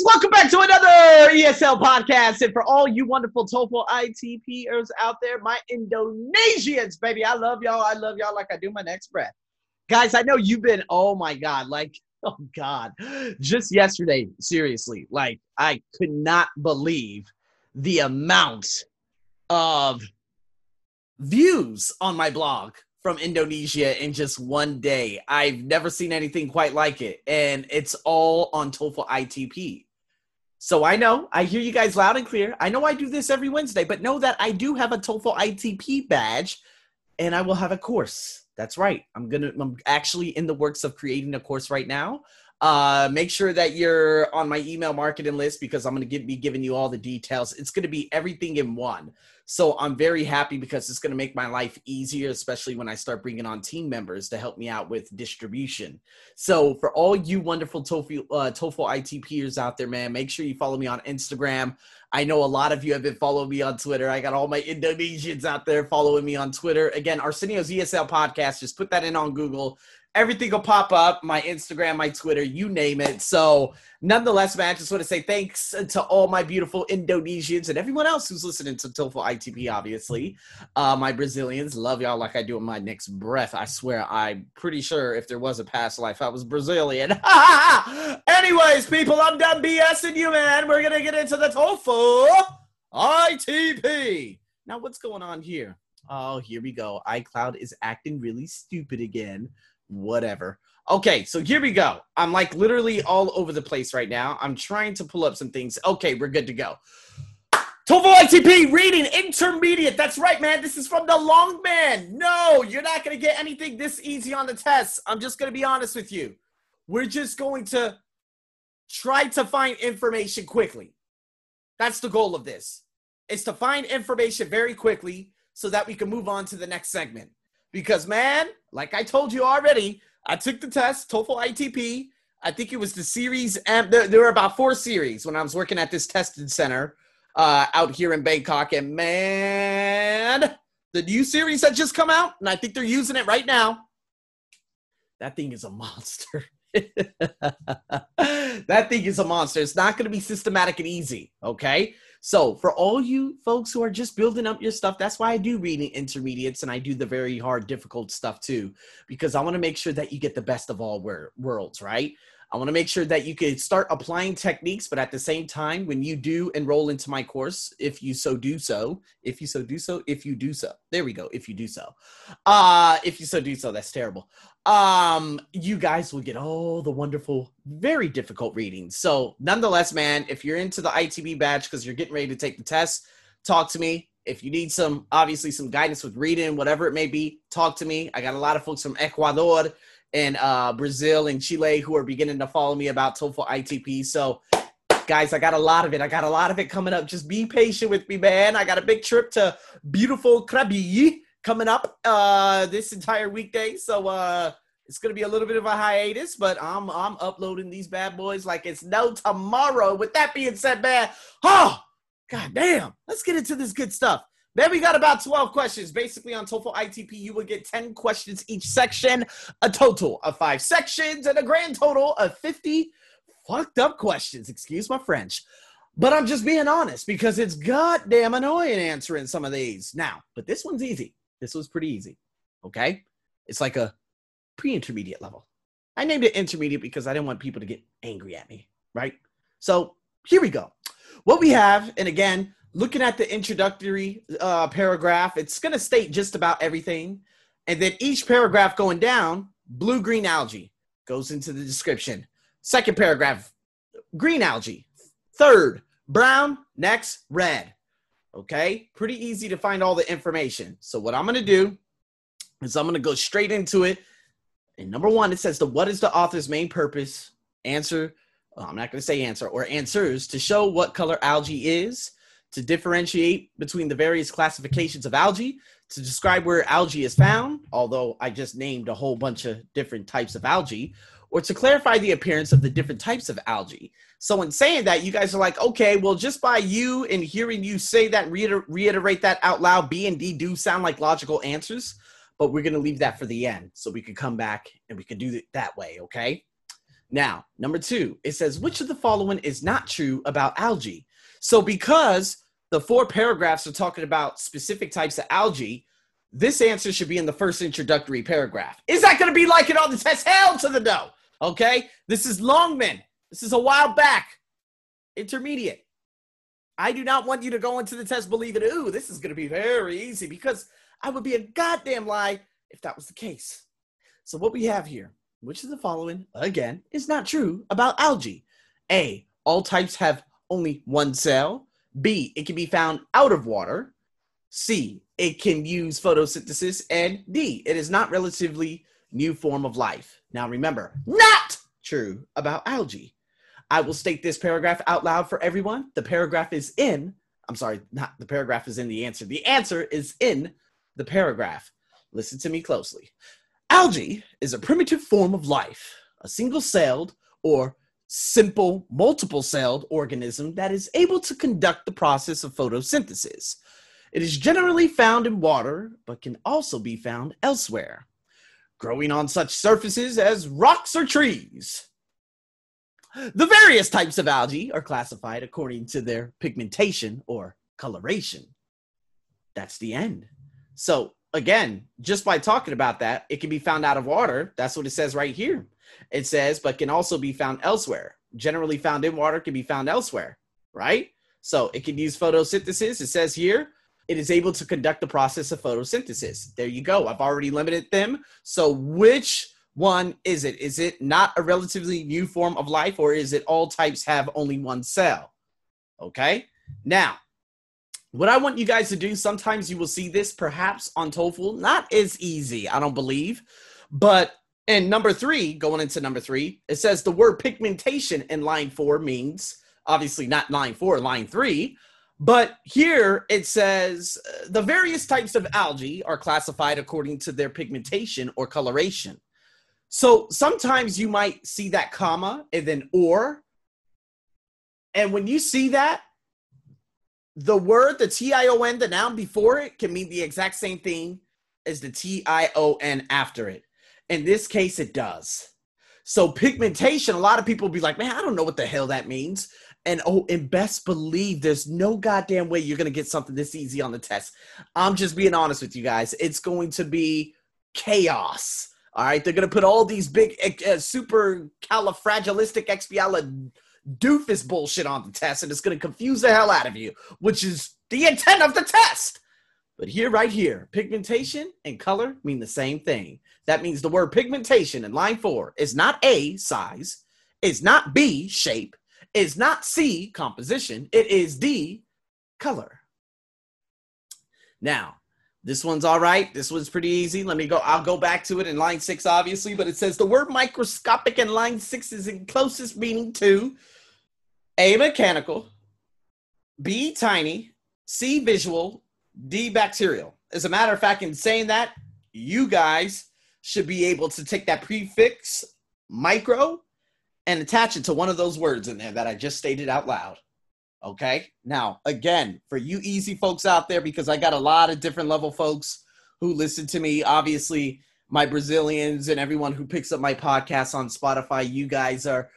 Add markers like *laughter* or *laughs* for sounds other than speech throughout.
guys, welcome back to another ESL podcast. And for all you wonderful TOEFL ITPers out there, my Indonesians, baby, I love y'all. I love y'all like I do my next breath. Guys, I know you've been, oh my God, like, *laughs* oh God, just yesterday, seriously, like, I could not believe the amount of views on my blog from Indonesia in just one day. I've never seen anything quite like it. And it's all on TOEFL ITP. So I know, I hear you guys loud and clear. I know I do this every Wednesday, but know that I do have a TOEFL ITP badge and I will have a course. That's right. I'm going to, I'm actually in the works of creating a course right now. Uh, make sure that you're on my email marketing list because I'm going to be giving you all the details. It's going to be everything in one. So I'm very happy because it's going to make my life easier, especially when I start bringing on team members to help me out with distribution. So for all you wonderful TOEFL, uh, TOEFL ITPers out there, man, make sure you follow me on Instagram. I know a lot of you have been following me on Twitter. I got all my Indonesians out there following me on Twitter. Again, Arsenio's ESL podcast. Just put that in on Google everything will pop up my Instagram, my Twitter, you name it. So, nonetheless, man, I just want to say thanks to all my beautiful Indonesians and everyone else who's listening to TOEFL ITP, obviously. Uh, my Brazilians, love y'all like I do in my next breath. I swear, I'm pretty sure if there was a past life, I was Brazilian. *laughs* Anyways, people, I'm done BSing you, man. We're going to get into the TOEFL ITP. Now, what's going on here? Oh, here we go. iCloud is acting really stupid again whatever. Okay, so here we go. I'm like literally all over the place right now. I'm trying to pull up some things. Okay, we're good to go. TOEFL ITP reading intermediate. That's right, man. This is from the Longman. No, you're not going to get anything this easy on the test. I'm just going to be honest with you. We're just going to try to find information quickly. That's the goal of this. Is to find information very quickly so that we can move on to the next segment. Because, man, like I told you already, I took the test, TOEFL ITP. I think it was the series, and there, there were about four series when I was working at this testing center uh, out here in Bangkok. And man, the new series that just come out, and I think they're using it right now. That thing is a monster. *laughs* that thing is a monster. It's not going to be systematic and easy. Okay. So, for all you folks who are just building up your stuff, that's why I do reading intermediates and I do the very hard, difficult stuff too, because I want to make sure that you get the best of all wor- worlds, right? I want to make sure that you can start applying techniques, but at the same time, when you do enroll into my course, if you so do so, if you so do so, if you do so, there we go. If you do so, uh, if you so do so, that's terrible. Um, you guys will get all the wonderful, very difficult readings. So, nonetheless, man, if you're into the ITP badge because you're getting ready to take the test, talk to me. If you need some, obviously, some guidance with reading, whatever it may be, talk to me. I got a lot of folks from Ecuador and uh, Brazil and Chile who are beginning to follow me about TOEFL ITP. So, guys, I got a lot of it. I got a lot of it coming up. Just be patient with me, man. I got a big trip to beautiful Krabi coming up uh, this entire weekday. So, uh, it's gonna be a little bit of a hiatus, but I'm I'm uploading these bad boys like it's no tomorrow. With that being said, man, oh god damn, let's get into this good stuff. Then we got about 12 questions. Basically, on TOEFL ITP, you will get 10 questions each section, a total of five sections, and a grand total of 50 fucked up questions. Excuse my French. But I'm just being honest because it's goddamn annoying answering some of these. Now, but this one's easy. This was pretty easy. Okay? It's like a pre intermediate level. I named it intermediate because I didn't want people to get angry at me, right? So here we go. What we have, and again, looking at the introductory uh, paragraph, it's going to state just about everything. And then each paragraph going down, blue green algae goes into the description. Second paragraph, green algae. Third, brown. Next, red. Okay, pretty easy to find all the information. So, what I'm going to do is I'm going to go straight into it. And number one, it says the what is the author's main purpose? Answer. Well, I'm not going to say answer or answers to show what color algae is to differentiate between the various classifications of algae, to describe where algae is found, although I just named a whole bunch of different types of algae, or to clarify the appearance of the different types of algae. So, in saying that, you guys are like, okay, well, just by you and hearing you say that, reiter- reiterate that out loud, B and D do sound like logical answers, but we're going to leave that for the end so we can come back and we can do it that way, okay? Now, number two, it says, which of the following is not true about algae? So, because the four paragraphs are talking about specific types of algae, this answer should be in the first introductory paragraph. Is that going to be like it on the test? Hell to the no. Okay. This is Longman. This is a while back. Intermediate. I do not want you to go into the test believing, ooh, this is going to be very easy because I would be a goddamn lie if that was the case. So, what we have here, which is the following, again, is not true about algae? A, all types have only one cell. B, it can be found out of water. C, it can use photosynthesis. And D, it is not relatively new form of life. Now remember, not true about algae. I will state this paragraph out loud for everyone. The paragraph is in, I'm sorry, not the paragraph is in the answer. The answer is in the paragraph. Listen to me closely. Algae is a primitive form of life, a single celled or simple multiple celled organism that is able to conduct the process of photosynthesis. It is generally found in water, but can also be found elsewhere, growing on such surfaces as rocks or trees. The various types of algae are classified according to their pigmentation or coloration. That's the end. So, again, just by talking about that, it can be found out of water. That's what it says right here. It says, but can also be found elsewhere. Generally found in water can be found elsewhere, right? So it can use photosynthesis. It says here, it is able to conduct the process of photosynthesis. There you go. I've already limited them. So which one is it? Is it not a relatively new form of life or is it all types have only one cell? Okay. Now, what I want you guys to do, sometimes you will see this perhaps on TOEFL, not as easy, I don't believe, but and number three, going into number three, it says the word pigmentation in line four means obviously not line four, line three. But here it says uh, the various types of algae are classified according to their pigmentation or coloration. So sometimes you might see that comma and then or. And when you see that, the word, the T I O N, the noun before it can mean the exact same thing as the T I O N after it. In this case, it does. So pigmentation, a lot of people be like, man, I don't know what the hell that means. And oh, and best believe there's no goddamn way you're gonna get something this easy on the test. I'm just being honest with you guys. It's going to be chaos. All right, they're gonna put all these big uh, super califragilistic expiala doofus bullshit on the test, and it's gonna confuse the hell out of you, which is the intent of the test. But here, right here, pigmentation and color mean the same thing. That means the word pigmentation in line four is not A, size, is not B, shape, is not C, composition, it is D, color. Now, this one's all right. This one's pretty easy. Let me go. I'll go back to it in line six, obviously, but it says the word microscopic in line six is in closest meaning to A, mechanical, B, tiny, C, visual, D, bacterial. As a matter of fact, in saying that, you guys should be able to take that prefix micro and attach it to one of those words in there that I just stated out loud. Okay. Now, again, for you easy folks out there, because I got a lot of different level folks who listen to me, obviously, my Brazilians and everyone who picks up my podcast on Spotify, you guys are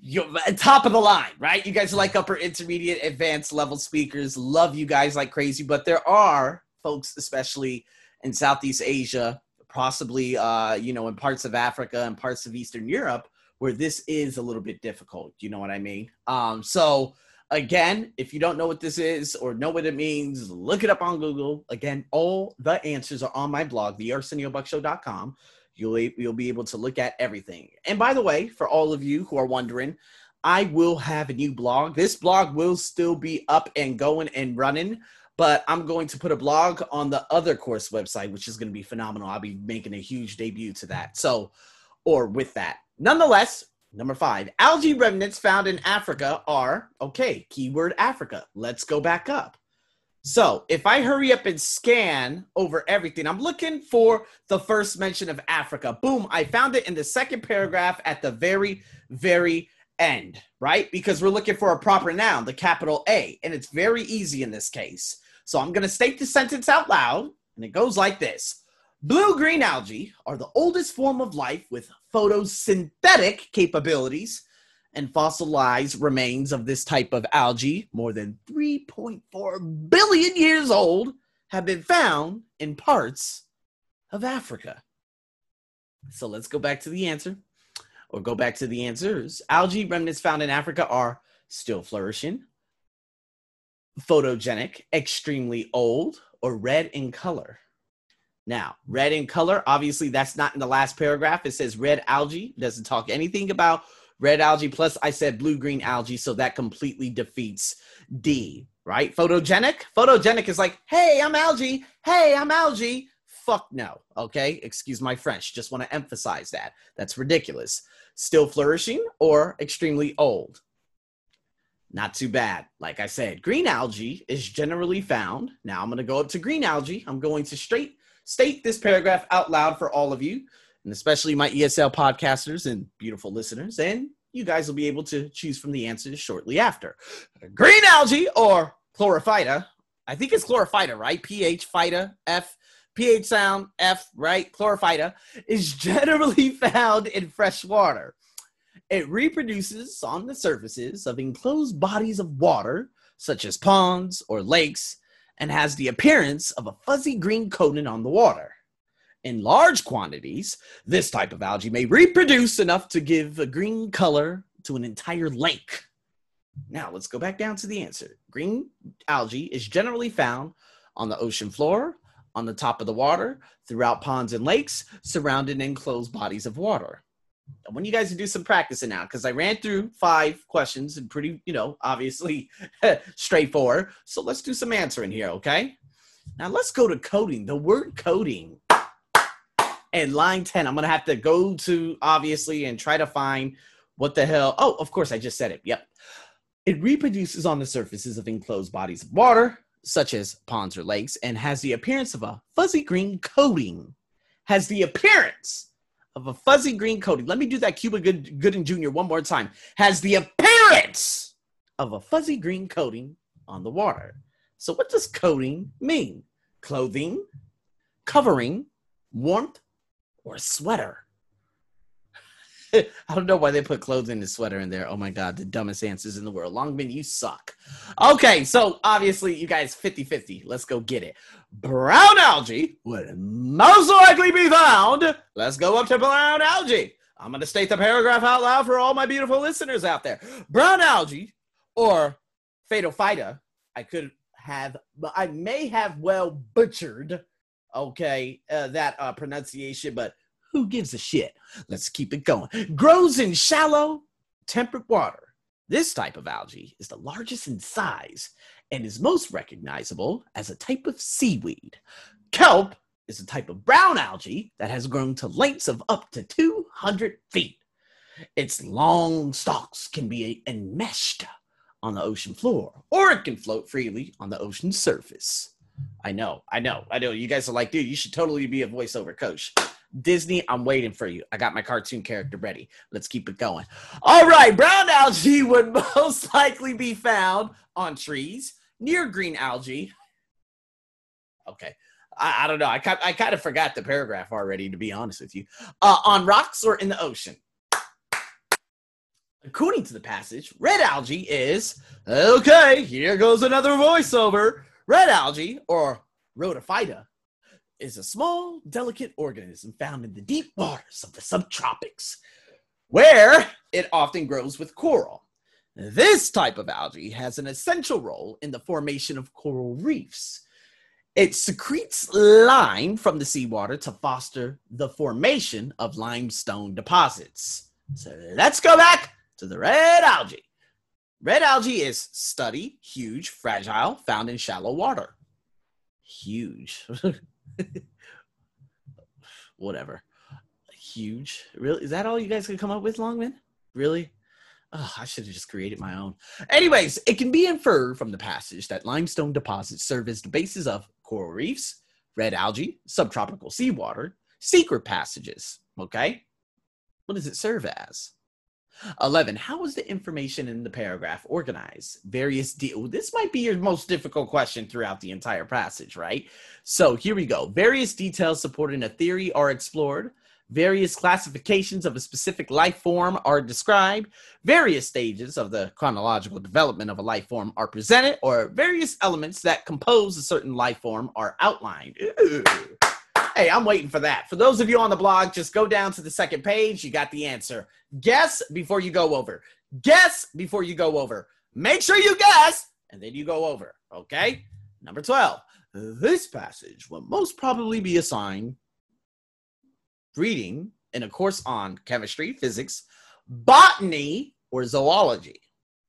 you top of the line, right? You guys are like upper intermediate, advanced level speakers. Love you guys like crazy, but there are folks, especially in Southeast Asia, possibly uh, you know, in parts of Africa and parts of Eastern Europe, where this is a little bit difficult. You know what I mean? Um, so again, if you don't know what this is or know what it means, look it up on Google. Again, all the answers are on my blog, thearseniobuckshow.com. You'll, you'll be able to look at everything. And by the way, for all of you who are wondering, I will have a new blog. This blog will still be up and going and running but I'm going to put a blog on the other course website, which is going to be phenomenal. I'll be making a huge debut to that. So, or with that. Nonetheless, number five, algae remnants found in Africa are okay, keyword Africa. Let's go back up. So, if I hurry up and scan over everything, I'm looking for the first mention of Africa. Boom, I found it in the second paragraph at the very, very end, right? Because we're looking for a proper noun, the capital A, and it's very easy in this case. So I'm going to state the sentence out loud, and it goes like this Blue green algae are the oldest form of life with photosynthetic capabilities, and fossilized remains of this type of algae, more than 3.4 billion years old, have been found in parts of Africa. So let's go back to the answer, or go back to the answers. Algae remnants found in Africa are still flourishing, photogenic, extremely old, or red in color. Now, red in color, obviously, that's not in the last paragraph. It says red algae, doesn't talk anything about red algae. Plus, I said blue green algae, so that completely defeats D, right? Photogenic? Photogenic is like, hey, I'm algae. Hey, I'm algae. Fuck no. Okay. Excuse my French. Just want to emphasize that. That's ridiculous. Still flourishing or extremely old? Not too bad. Like I said, green algae is generally found. Now I'm going to go up to green algae. I'm going to straight state this paragraph out loud for all of you, and especially my ESL podcasters and beautiful listeners. And you guys will be able to choose from the answers shortly after. Green algae or chlorophyta. I think it's chlorophyta, right? PH, phyta, F, PH sound, F, right? Chlorophyta is *laughs* generally found in fresh water. It reproduces on the surfaces of enclosed bodies of water, such as ponds or lakes, and has the appearance of a fuzzy green coating on the water. In large quantities, this type of algae may reproduce enough to give a green color to an entire lake. Now, let's go back down to the answer. Green algae is generally found on the ocean floor, on the top of the water, throughout ponds and lakes, surrounded surrounding enclosed bodies of water. I want you guys to do some practicing now because I ran through five questions and pretty, you know, obviously *laughs* straightforward. So let's do some answering here, okay? Now let's go to coding. The word coding and line 10, I'm going to have to go to obviously and try to find what the hell. Oh, of course, I just said it. Yep. It reproduces on the surfaces of enclosed bodies of water, such as ponds or lakes, and has the appearance of a fuzzy green coating. Has the appearance of a fuzzy green coating. Let me do that Cuba Good, Gooding Jr. one more time. Has the appearance of a fuzzy green coating on the water. So, what does coating mean? Clothing, covering, warmth, or sweater? *laughs* I don't know why they put clothing and sweater in there. Oh my God, the dumbest answers in the world. Longman, you suck. Okay, so obviously you guys 50 50. Let's go get it. Brown algae would most likely be found. Let's go up to brown algae. I'm going to state the paragraph out loud for all my beautiful listeners out there. Brown algae or fatal Phaeophyta, I could have, I may have well butchered, okay, uh, that uh, pronunciation, but who gives a shit? Let's keep it going. Grows in shallow, temperate water. This type of algae is the largest in size and is most recognizable as a type of seaweed. Kelp is a type of brown algae that has grown to lengths of up to 200 feet. Its long stalks can be enmeshed on the ocean floor, or it can float freely on the ocean surface. I know, I know, I know. You guys are like, dude, you should totally be a voiceover coach. Disney, I'm waiting for you. I got my cartoon character ready. Let's keep it going. All right, brown algae *laughs* would most likely be found on trees near green algae. Okay. I, I don't know. I, I kind of forgot the paragraph already, to be honest with you. Uh, on rocks or in the ocean. According to the passage, red algae is okay. Here goes another voiceover. Red algae, or rhodophyta, is a small, delicate organism found in the deep waters of the subtropics, where it often grows with coral. This type of algae has an essential role in the formation of coral reefs. It secretes lime from the seawater to foster the formation of limestone deposits. So let's go back to the red algae. Red algae is stubby, huge, fragile, found in shallow water. Huge. *laughs* *laughs* Whatever. Huge. Really? Is that all you guys can come up with, Longman? Really? Oh, I should have just created my own. Anyways, it can be inferred from the passage that limestone deposits serve as the basis of coral reefs, red algae, subtropical seawater, secret passages. Okay? What does it serve as? 11. How is the information in the paragraph organized? Various de- this might be your most difficult question throughout the entire passage, right? So here we go. Various details supporting a theory are explored. Various classifications of a specific life form are described. Various stages of the chronological development of a life form are presented, or various elements that compose a certain life form are outlined. Ooh. *laughs* Hey, I'm waiting for that. For those of you on the blog, just go down to the second page. You got the answer. Guess before you go over. Guess before you go over. Make sure you guess, and then you go over. Okay? Number 12. This passage will most probably be assigned reading in a course on chemistry, physics, botany, or zoology.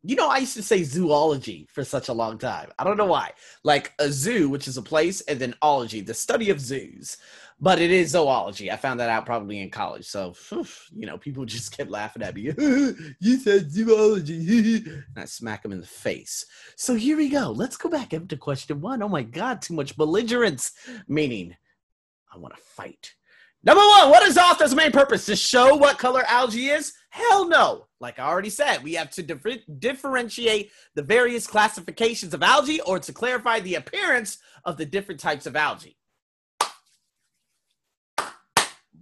You know, I used to say zoology for such a long time. I don't know why. Like a zoo, which is a place, and then ology, the study of zoos. But it is zoology. I found that out probably in college. So, you know, people *laughs* just kept laughing at me. *laughs* you said zoology. *laughs* and I smack them in the face. So here we go. Let's go back up to question one. Oh my God, too much belligerence. Meaning, I want to fight. Number one, what is author's main purpose? To show what color algae is? Hell no. Like I already said, we have to dif- differentiate the various classifications of algae or to clarify the appearance of the different types of algae.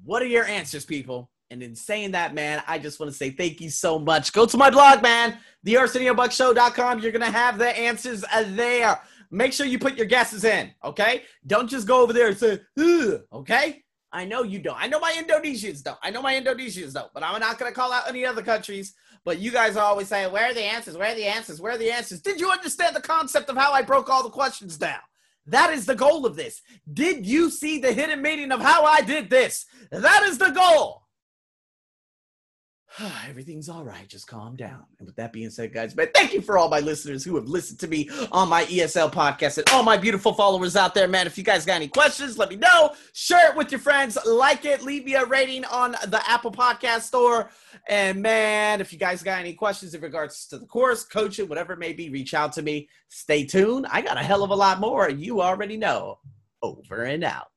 What are your answers, people? And in saying that, man, I just want to say thank you so much. Go to my blog, man, thearseniobuckshow.com. You're going to have the answers there. Make sure you put your guesses in, okay? Don't just go over there and say, okay? I know you don't. I know my Indonesians don't. I know my Indonesians don't, but I'm not going to call out any other countries. But you guys are always saying, Where are the answers? Where are the answers? Where are the answers? Did you understand the concept of how I broke all the questions down? That is the goal of this. Did you see the hidden meaning of how I did this? That is the goal. *sighs* everything's all right. Just calm down. And with that being said, guys, man, thank you for all my listeners who have listened to me on my ESL podcast and all my beautiful followers out there, man. If you guys got any questions, let me know. Share it with your friends. Like it. Leave me a rating on the Apple Podcast Store. And man, if you guys got any questions in regards to the course, coaching, whatever it may be, reach out to me. Stay tuned. I got a hell of a lot more. You already know. Over and out.